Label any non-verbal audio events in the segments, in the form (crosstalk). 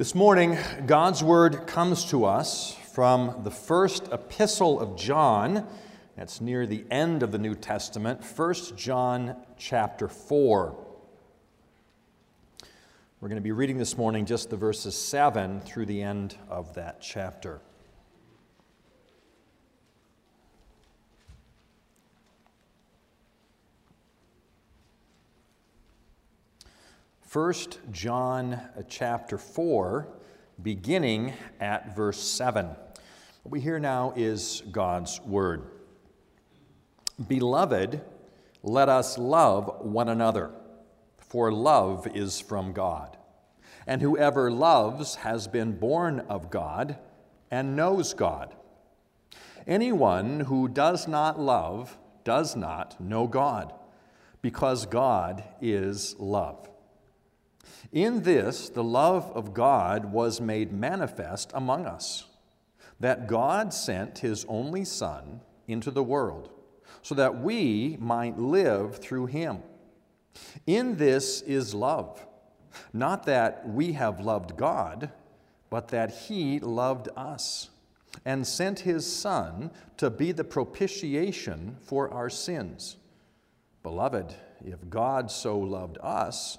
This morning, God's Word comes to us from the first epistle of John. That's near the end of the New Testament, 1 John chapter 4. We're going to be reading this morning just the verses 7 through the end of that chapter. 1 John uh, chapter 4, beginning at verse 7. What we hear now is God's word. Beloved, let us love one another, for love is from God. And whoever loves has been born of God and knows God. Anyone who does not love does not know God, because God is love. In this, the love of God was made manifest among us, that God sent his only Son into the world, so that we might live through him. In this is love, not that we have loved God, but that he loved us and sent his Son to be the propitiation for our sins. Beloved, if God so loved us,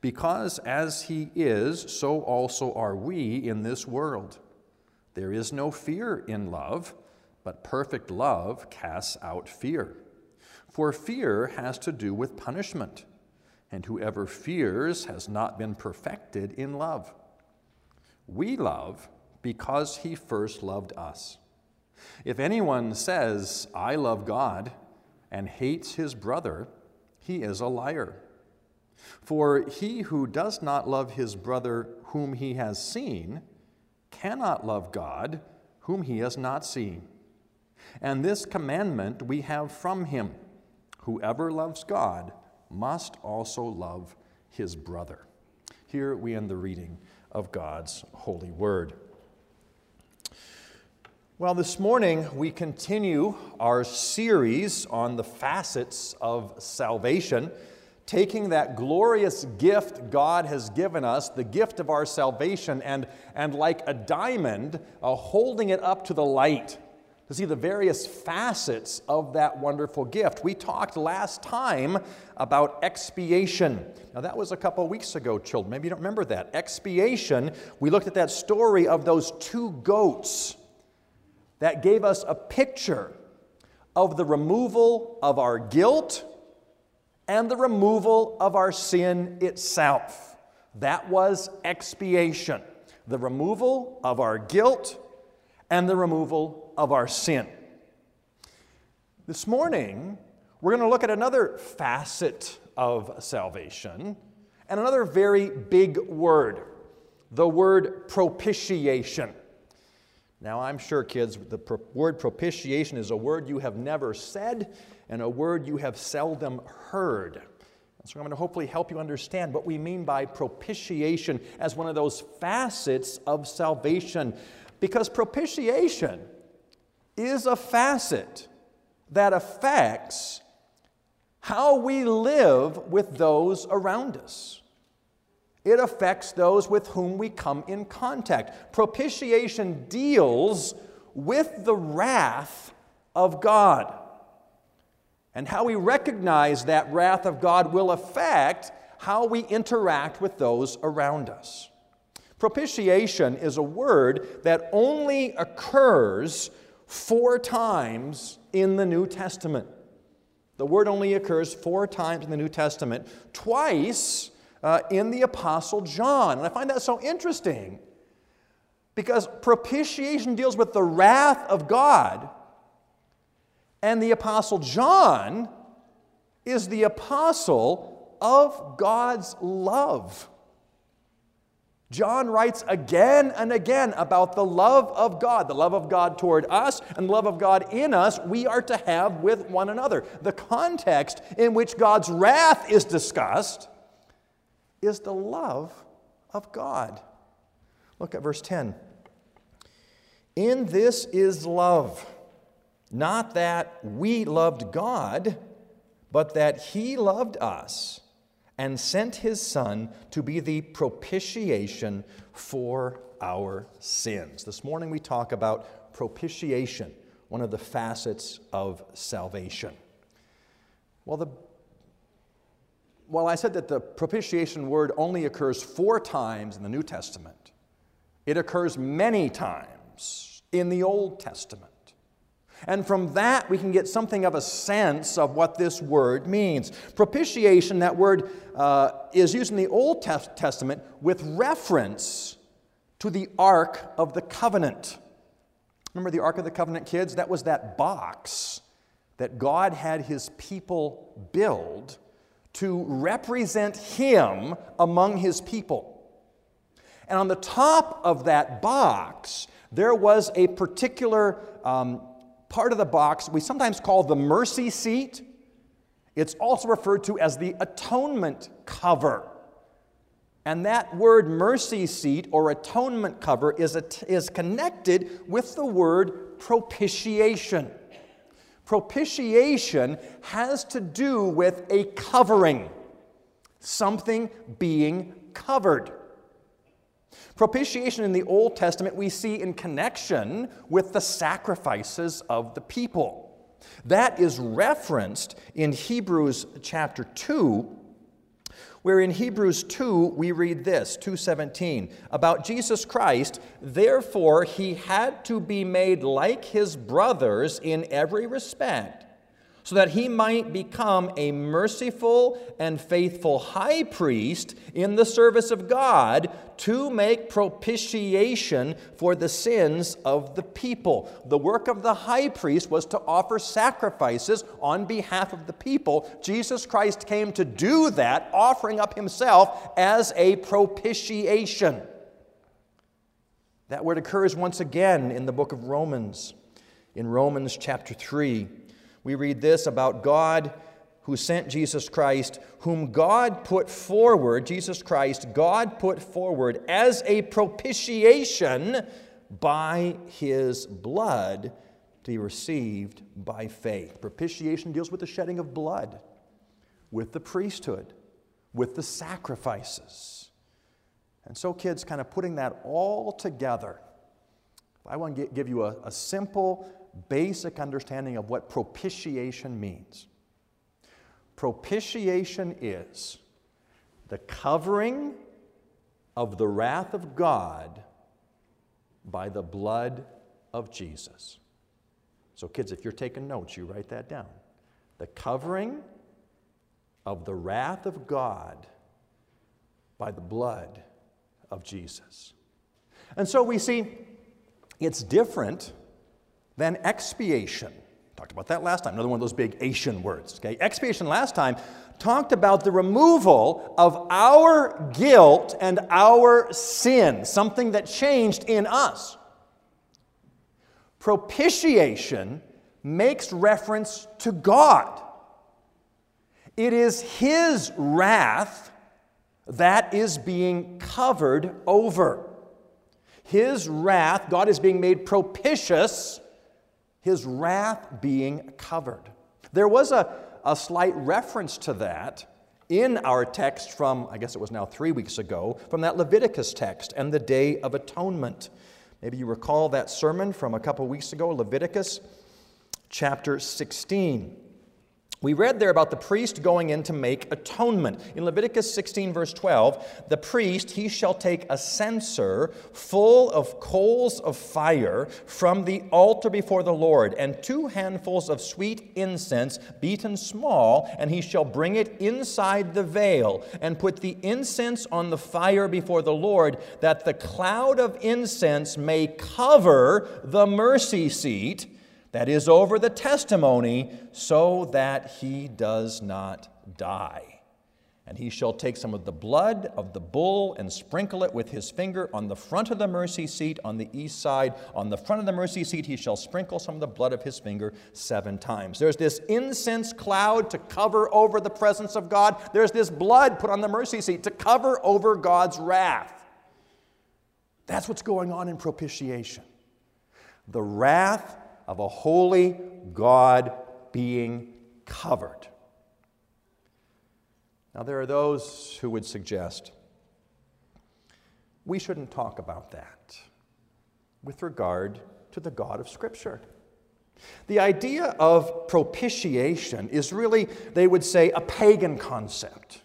Because as he is, so also are we in this world. There is no fear in love, but perfect love casts out fear. For fear has to do with punishment, and whoever fears has not been perfected in love. We love because he first loved us. If anyone says, I love God, and hates his brother, he is a liar. For he who does not love his brother whom he has seen cannot love God whom he has not seen. And this commandment we have from him whoever loves God must also love his brother. Here we end the reading of God's holy word. Well, this morning we continue our series on the facets of salvation taking that glorious gift God has given us, the gift of our salvation, and, and like a diamond, uh, holding it up to the light to see the various facets of that wonderful gift. We talked last time about expiation. Now, that was a couple weeks ago, children. Maybe you don't remember that. Expiation, we looked at that story of those two goats that gave us a picture of the removal of our guilt and the removal of our sin itself. That was expiation, the removal of our guilt and the removal of our sin. This morning, we're going to look at another facet of salvation and another very big word the word propitiation. Now, I'm sure, kids, the pro- word propitiation is a word you have never said and a word you have seldom heard. So, I'm going to hopefully help you understand what we mean by propitiation as one of those facets of salvation. Because propitiation is a facet that affects how we live with those around us. It affects those with whom we come in contact. Propitiation deals with the wrath of God. And how we recognize that wrath of God will affect how we interact with those around us. Propitiation is a word that only occurs four times in the New Testament. The word only occurs four times in the New Testament, twice uh, in the Apostle John. And I find that so interesting because propitiation deals with the wrath of God, and the Apostle John is the apostle of God's love. John writes again and again about the love of God, the love of God toward us, and the love of God in us we are to have with one another. The context in which God's wrath is discussed is the love of God. Look at verse 10. In this is love, not that we loved God, but that He loved us and sent his Son to be the propitiation for our sins. This morning we talk about propitiation, one of the facets of salvation. Well, the while I said that the propitiation word only occurs four times in the New Testament, it occurs many times in the Old Testament. And from that, we can get something of a sense of what this word means. Propitiation, that word uh, is used in the Old Testament with reference to the Ark of the Covenant. Remember the Ark of the Covenant, kids? That was that box that God had his people build to represent him among his people. And on the top of that box, there was a particular um, part of the box we sometimes call the mercy seat. It's also referred to as the atonement cover. And that word mercy seat or atonement cover is, is connected with the word propitiation. Propitiation has to do with a covering, something being covered. Propitiation in the Old Testament we see in connection with the sacrifices of the people. That is referenced in Hebrews chapter 2 where in Hebrews 2 we read this 2:17 about Jesus Christ therefore he had to be made like his brothers in every respect so that he might become a merciful and faithful high priest in the service of God to make propitiation for the sins of the people. The work of the high priest was to offer sacrifices on behalf of the people. Jesus Christ came to do that, offering up himself as a propitiation. That word occurs once again in the book of Romans, in Romans chapter 3 we read this about God who sent Jesus Christ, whom God put forward, Jesus Christ, God put forward as a propitiation by his blood to be received by faith. Propitiation deals with the shedding of blood, with the priesthood, with the sacrifices. And so, kids, kind of putting that all together, I want to give you a, a simple basic understanding of what propitiation means. Propitiation is the covering of the wrath of God by the blood of Jesus. So, kids, if you're taking notes, you write that down. The covering of the wrath of God by the blood of Jesus. And so we see it's different than expiation. Talked about that last time, another one of those big Asian words. Okay? Expiation last time talked about the removal of our guilt and our sin, something that changed in us. Propitiation makes reference to God. It is His wrath that is being covered over. His wrath, God is being made propitious his wrath being covered. There was a, a slight reference to that in our text from, I guess it was now three weeks ago, from that Leviticus text and the Day of Atonement. Maybe you recall that sermon from a couple weeks ago, Leviticus chapter 16. We read there about the priest going in to make atonement. In Leviticus 16, verse 12, the priest, he shall take a censer full of coals of fire from the altar before the Lord, and two handfuls of sweet incense beaten small, and he shall bring it inside the veil, and put the incense on the fire before the Lord, that the cloud of incense may cover the mercy seat that is over the testimony, so that he does not die. And he shall take some of the blood of the bull and sprinkle it with his finger on the front of the mercy seat on the east side. On the front of the mercy seat, he shall sprinkle some of the blood of his finger seven times. There's this incense cloud to cover over the presence of God. There's this blood put on the mercy seat to cover over God's wrath. That's what's going on in propitiation. The wrath of a holy God being covered. Now, there are those who would suggest we shouldn't talk about that with regard to the God of Scripture. The idea of propitiation is really, they would say, a pagan concept,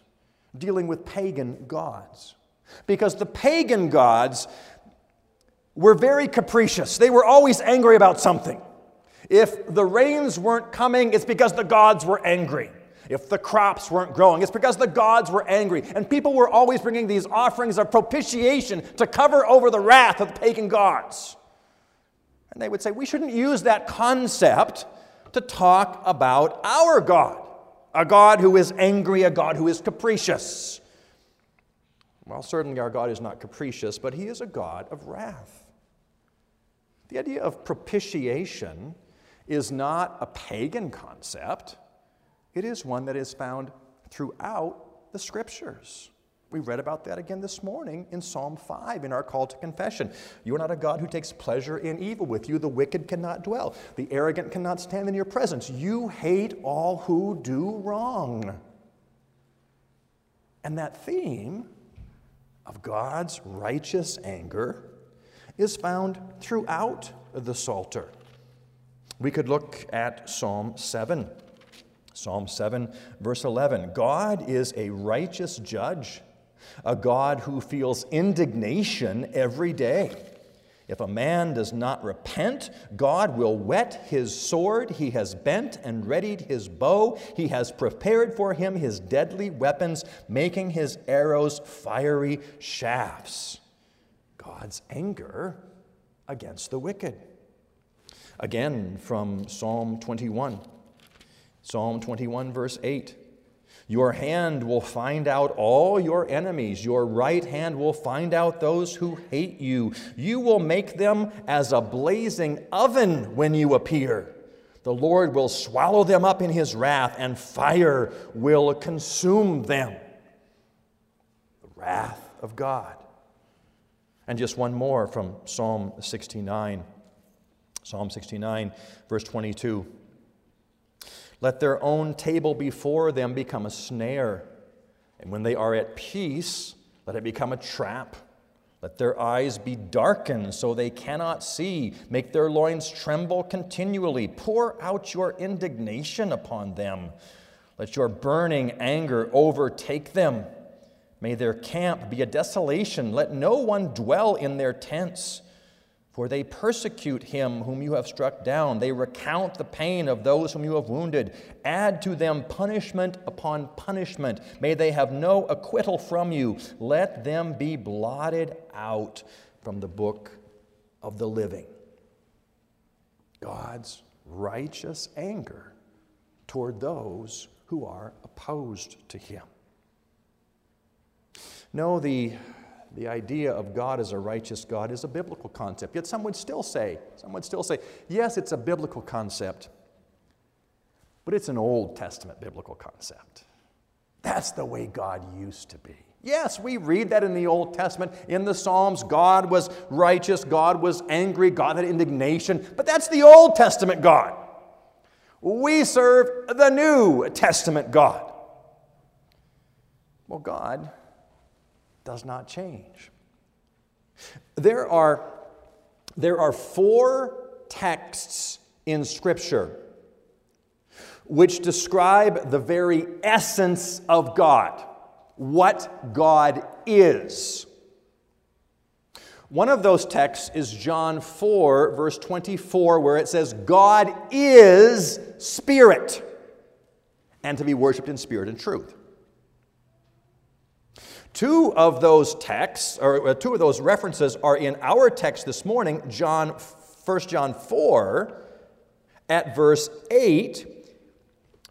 dealing with pagan gods. Because the pagan gods were very capricious, they were always angry about something. If the rains weren't coming, it's because the gods were angry. If the crops weren't growing, it's because the gods were angry. And people were always bringing these offerings of propitiation to cover over the wrath of the pagan gods. And they would say, we shouldn't use that concept to talk about our God, a God who is angry, a God who is capricious. Well, certainly our God is not capricious, but he is a God of wrath. The idea of propitiation is not a pagan concept, it is one that is found throughout the scriptures. We read about that again this morning in Psalm 5 in our call to confession. You are not a God who takes pleasure in evil. With you, the wicked cannot dwell, the arrogant cannot stand in your presence. You hate all who do wrong. And that theme of God's righteous anger is found throughout the Psalter. We could look at Psalm 7. Psalm 7, verse 11 God is a righteous judge, a God who feels indignation every day. If a man does not repent, God will whet his sword. He has bent and readied his bow. He has prepared for him his deadly weapons, making his arrows fiery shafts. God's anger against the wicked. Again, from Psalm 21. Psalm 21, verse 8. Your hand will find out all your enemies. Your right hand will find out those who hate you. You will make them as a blazing oven when you appear. The Lord will swallow them up in his wrath, and fire will consume them. The wrath of God. And just one more from Psalm 69. Psalm 69, verse 22. Let their own table before them become a snare, and when they are at peace, let it become a trap. Let their eyes be darkened so they cannot see. Make their loins tremble continually. Pour out your indignation upon them. Let your burning anger overtake them. May their camp be a desolation. Let no one dwell in their tents. For they persecute him whom you have struck down. They recount the pain of those whom you have wounded. Add to them punishment upon punishment. May they have no acquittal from you. Let them be blotted out from the book of the living. God's righteous anger toward those who are opposed to him. No, the the idea of God as a righteous God is a biblical concept. Yet some would still say, some would still say, yes, it's a biblical concept, but it's an Old Testament biblical concept. That's the way God used to be. Yes, we read that in the Old Testament, in the Psalms. God was righteous, God was angry, God had indignation, but that's the Old Testament God. We serve the New Testament God. Well, God does not change. There are, there are four texts in Scripture which describe the very essence of God, what God is. One of those texts is John 4, verse 24, where it says, God is spirit, and to be worshiped in spirit and truth. Two of those texts, or uh, two of those references, are in our text this morning, John, 1 John 4, at verse 8.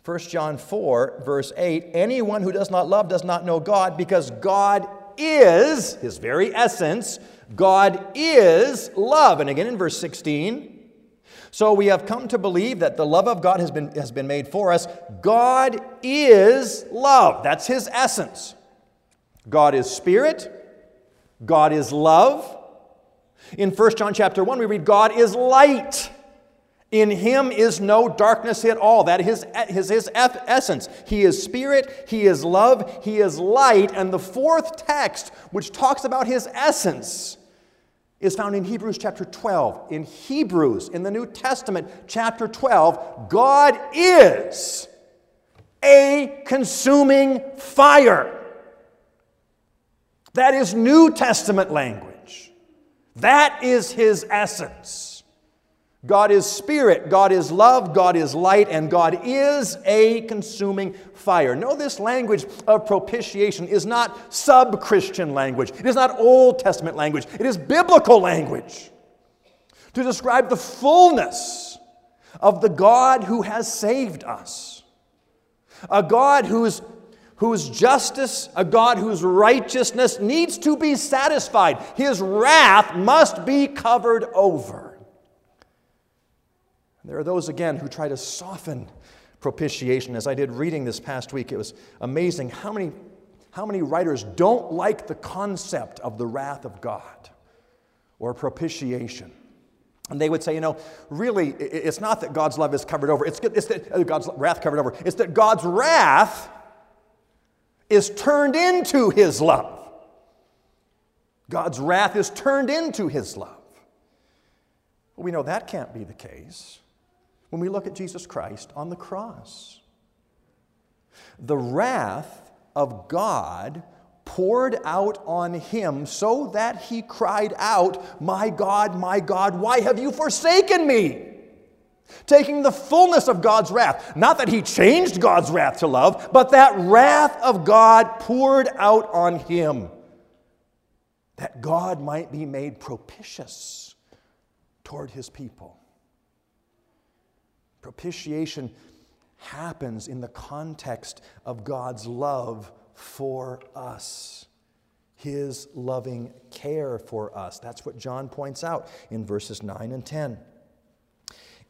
1 John 4, verse 8 Anyone who does not love does not know God, because God is, his very essence, God is love. And again in verse 16, so we have come to believe that the love of God has been, has been made for us. God is love. That's his essence. God is spirit. God is love. In 1 John chapter 1, we read, God is light. In him is no darkness at all. That is his, his essence. He is spirit, he is love, he is light. And the fourth text, which talks about his essence, is found in Hebrews chapter 12. In Hebrews, in the New Testament, chapter 12, God is a consuming fire. That is New Testament language. That is his essence. God is spirit, God is love, God is light, and God is a consuming fire. Know this language of propitiation is not sub Christian language, it is not Old Testament language, it is biblical language to describe the fullness of the God who has saved us. A God whose, whose justice, a God whose righteousness needs to be satisfied. His wrath must be covered over. There are those, again, who try to soften propitiation. As I did reading this past week, it was amazing how many, how many writers don't like the concept of the wrath of God or propitiation. And they would say, you know, really, it's not that God's love is covered over, it's, it's that uh, God's wrath covered over, it's that God's wrath is turned into his love. God's wrath is turned into his love. Well, we know that can't be the case when we look at Jesus Christ on the cross. The wrath of God poured out on him so that he cried out, My God, my God, why have you forsaken me? Taking the fullness of God's wrath. Not that he changed God's wrath to love, but that wrath of God poured out on him that God might be made propitious toward his people. Propitiation happens in the context of God's love for us, His loving care for us. That's what John points out in verses 9 and 10.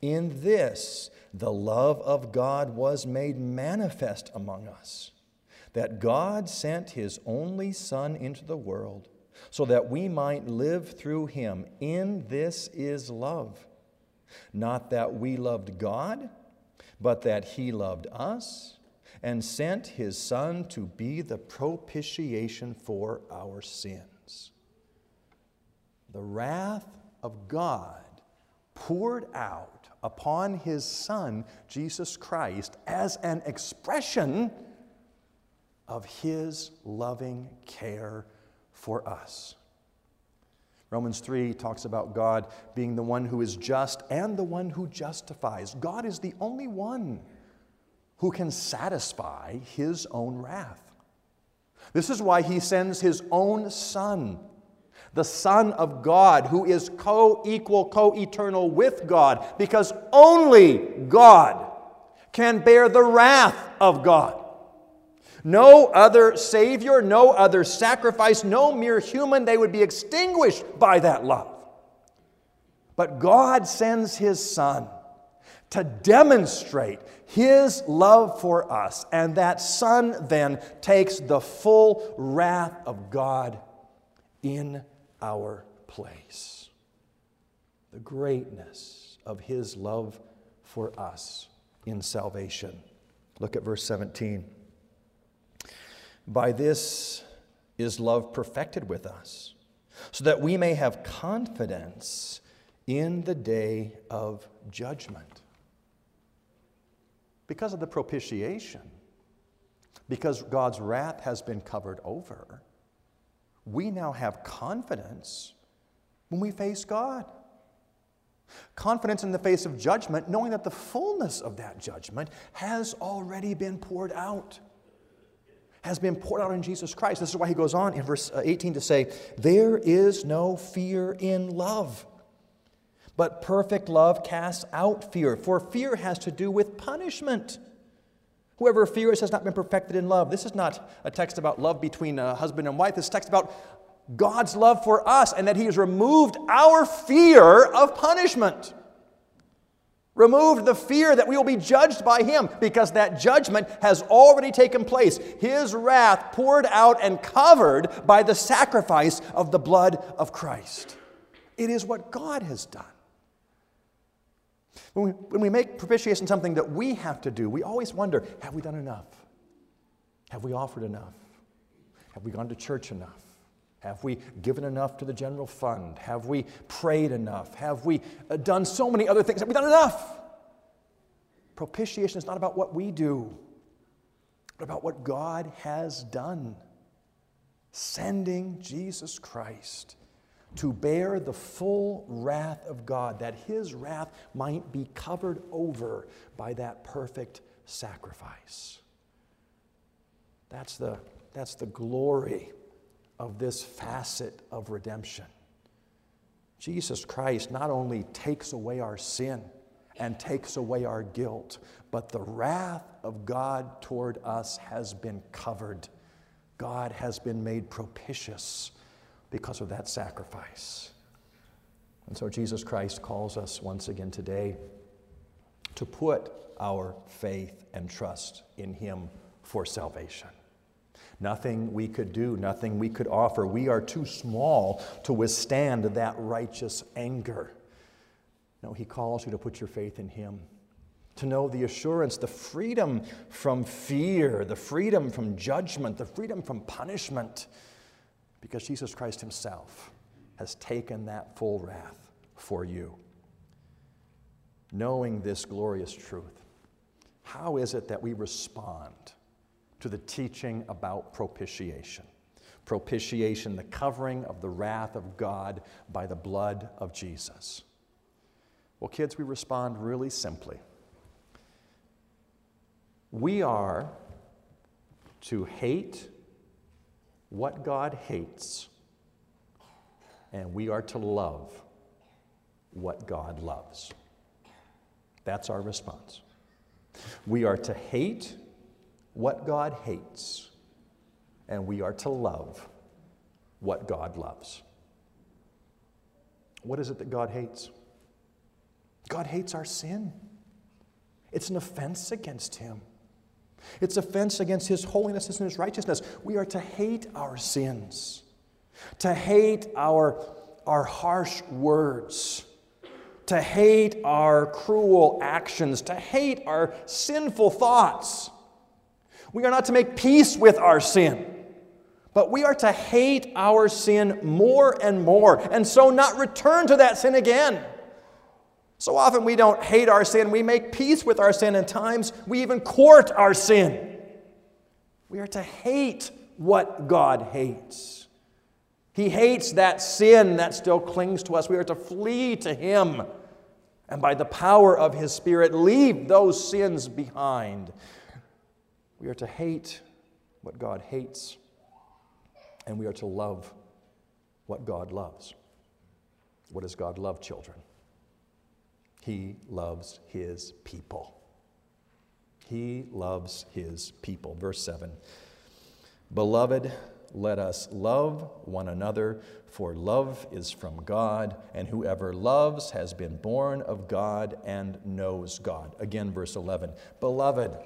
In this, the love of God was made manifest among us, that God sent His only Son into the world so that we might live through Him. In this is love not that we loved God, but that He loved us and sent His Son to be the propitiation for our sins. The wrath of God poured out upon His Son, Jesus Christ, as an expression of His loving care for us. Romans 3 talks about God being the one who is just and the one who justifies. God is the only one who can satisfy his own wrath. This is why he sends his own Son, the Son of God, who is co equal, co eternal with God, because only God can bear the wrath of God. No other Savior, no other sacrifice, no mere human, they would be extinguished by that love. But God sends His Son to demonstrate His love for us, and that Son then takes the full wrath of God in our place. The greatness of His love for us in salvation. Look at verse 17. By this is love perfected with us, so that we may have confidence in the day of judgment. because of the propitiation, because God's wrath has been covered over, we now have confidence when we face God. Confidence in the face of judgment, knowing that the fullness of that judgment has already been poured out. Has been poured out in Jesus Christ. This is why he goes on in verse uh, 18 to say, There is no fear in love, but perfect love casts out fear, for fear has to do with punishment. Whoever fears has not been perfected in love. This is not a text about love between a husband and wife. This text about God's love for us and that He has removed our fear of punishment. Removed the fear that we will be judged by Him because that judgment has already taken place. His wrath poured out and covered by the sacrifice of the blood of Christ. It is what God has done. When we, when we make propitiation something that we have to do, we always wonder have we done enough? Have we offered enough? Have we gone to church enough? Have we given enough to the general fund? Have we prayed enough? Have we uh, done so many other things? Have we done enough? Propitiation is not about what we do, but about what God has done. Sending Jesus Christ to bear the full wrath of God, that his wrath might be covered over by that perfect sacrifice. That's the, that's the glory of this facet of redemption. Jesus Christ not only takes away our sin and takes away our guilt, but the wrath of God toward us has been covered. God has been made propitious because of that sacrifice. And so Jesus Christ calls us once again today to put our faith and trust in Him for salvation. Nothing we could do, nothing we could offer. We are too small to withstand that righteous anger. No, He calls you to put your faith in Him, to know the assurance, the freedom from fear, the freedom from judgment, the freedom from punishment, because Jesus Christ Himself has taken that full wrath for you. Knowing this glorious truth, how is it that we respond? to the teaching about propitiation. Propitiation, the covering of the wrath of God by the blood of Jesus. Well, kids, we respond really simply. We are to hate what God hates, and we are to love what God loves. That's our response. We are to hate what God hates, and we are to love what God loves. What is it that God hates? God hates our sin. It's an offense against Him. It's offense against His holiness and His righteousness. We are to hate our sins, to hate our, our harsh words, to hate our cruel actions, to hate our sinful thoughts. We are not to make peace with our sin, but we are to hate our sin more and more, and so not return to that sin again. So often we don't hate our sin, we make peace with our sin, and times we even court our sin. We are to hate what God hates. He hates that sin that still clings to us. We are to flee to Him and by the power of His Spirit leave those sins behind. We are to hate what God hates, and we are to love what God loves. What does God love, children? He loves his people. He loves his people. Verse 7 Beloved, let us love one another, for love is from God, and whoever loves has been born of God and knows God. Again, verse 11 Beloved,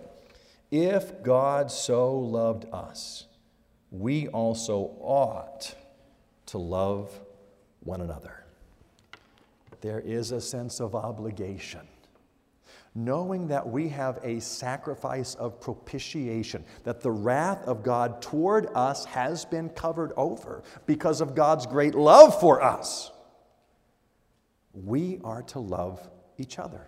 if God so loved us, we also ought to love one another. There is a sense of obligation. Knowing that we have a sacrifice of propitiation, that the wrath of God toward us has been covered over because of God's great love for us, we are to love each other.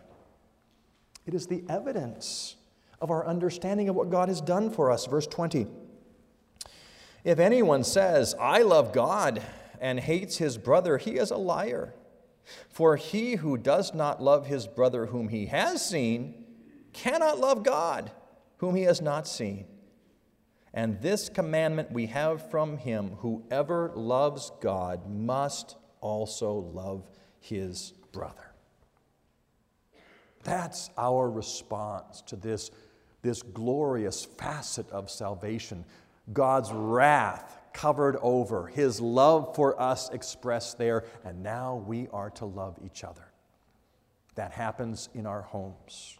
It is the evidence of our understanding of what God has done for us. Verse 20. If anyone says, I love God, and hates his brother, he is a liar. For he who does not love his brother whom he has seen cannot love God whom he has not seen. And this commandment we have from him whoever loves God must also love his brother. That's our response to this, this glorious facet of salvation. God's wrath covered over, his love for us expressed there, and now we are to love each other. That happens in our homes.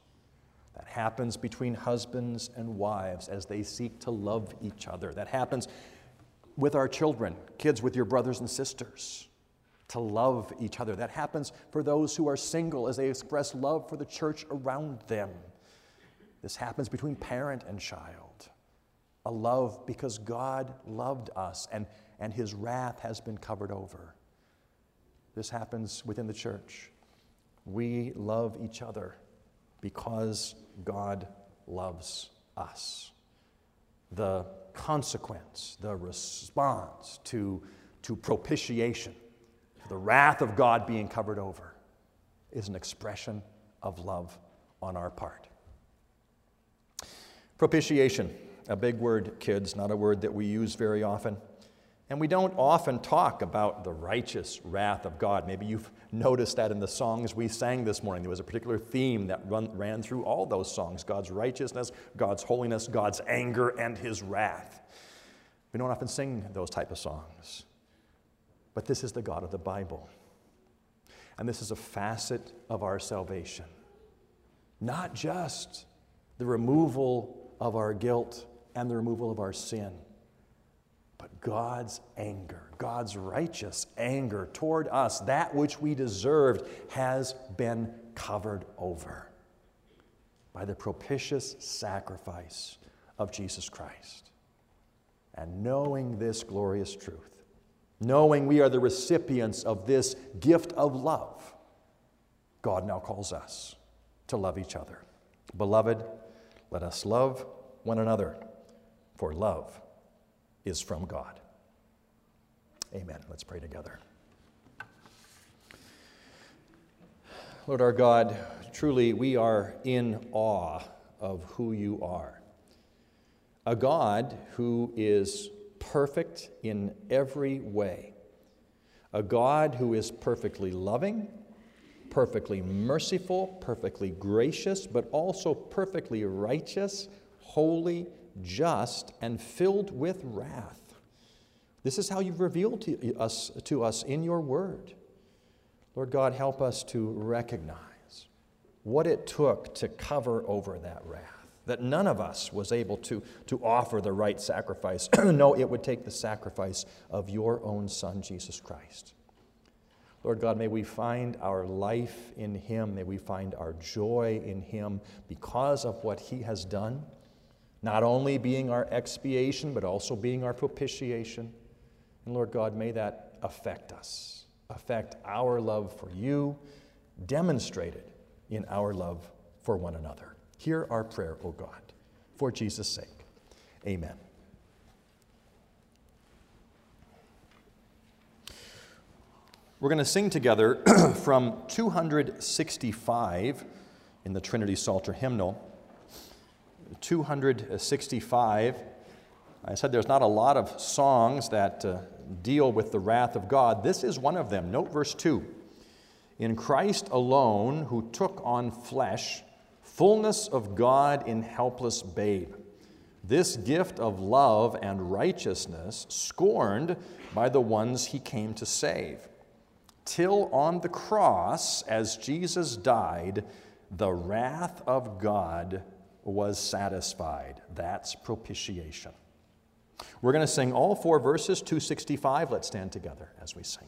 That happens between husbands and wives as they seek to love each other. That happens with our children, kids with your brothers and sisters, to love each other. That happens for those who are single as they express love for the church around them. This happens between parent and child. A love because God loved us and, and his wrath has been covered over. This happens within the church. We love each other because God loves us. The consequence, the response to, to propitiation, to the wrath of God being covered over, is an expression of love on our part. Propitiation, a big word, kids, not a word that we use very often. And we don't often talk about the righteous wrath of God. Maybe you've noticed that in the songs we sang this morning. There was a particular theme that run, ran through all those songs God's righteousness, God's holiness, God's anger, and his wrath. We don't often sing those type of songs. But this is the God of the Bible. And this is a facet of our salvation. Not just the removal of our guilt and the removal of our sin but God's anger, God's righteous anger toward us, that which we deserved, has been covered over by the propitious sacrifice of Jesus Christ. And knowing this glorious truth, knowing we are the recipients of this gift of love, God now calls us to love each other. Beloved, let us love one another, for love is from God. Amen. Let's pray together. Lord our God, truly we are in awe of who you are. A God who is perfect in every way. A God who is perfectly loving, perfectly merciful, perfectly gracious, but also perfectly righteous, holy, just, and filled with wrath. This is how you've revealed to us, to us in your word. Lord God, help us to recognize what it took to cover over that wrath, that none of us was able to, to offer the right sacrifice. (clears throat) no, it would take the sacrifice of your own Son, Jesus Christ. Lord God, may we find our life in Him. May we find our joy in Him because of what He has done not only being our expiation, but also being our propitiation. And Lord God, may that affect us, affect our love for you, demonstrated in our love for one another. Hear our prayer, O God, for Jesus' sake. Amen. We're going to sing together (clears throat) from 265 in the Trinity Psalter hymnal. 265, I said there's not a lot of songs that uh, deal with the wrath of God. This is one of them. Note verse 2. In Christ alone, who took on flesh, fullness of God in helpless babe. This gift of love and righteousness scorned by the ones he came to save. Till on the cross, as Jesus died, the wrath of God was satisfied. That's propitiation. We're going to sing all four verses, 265. Let's stand together as we sing.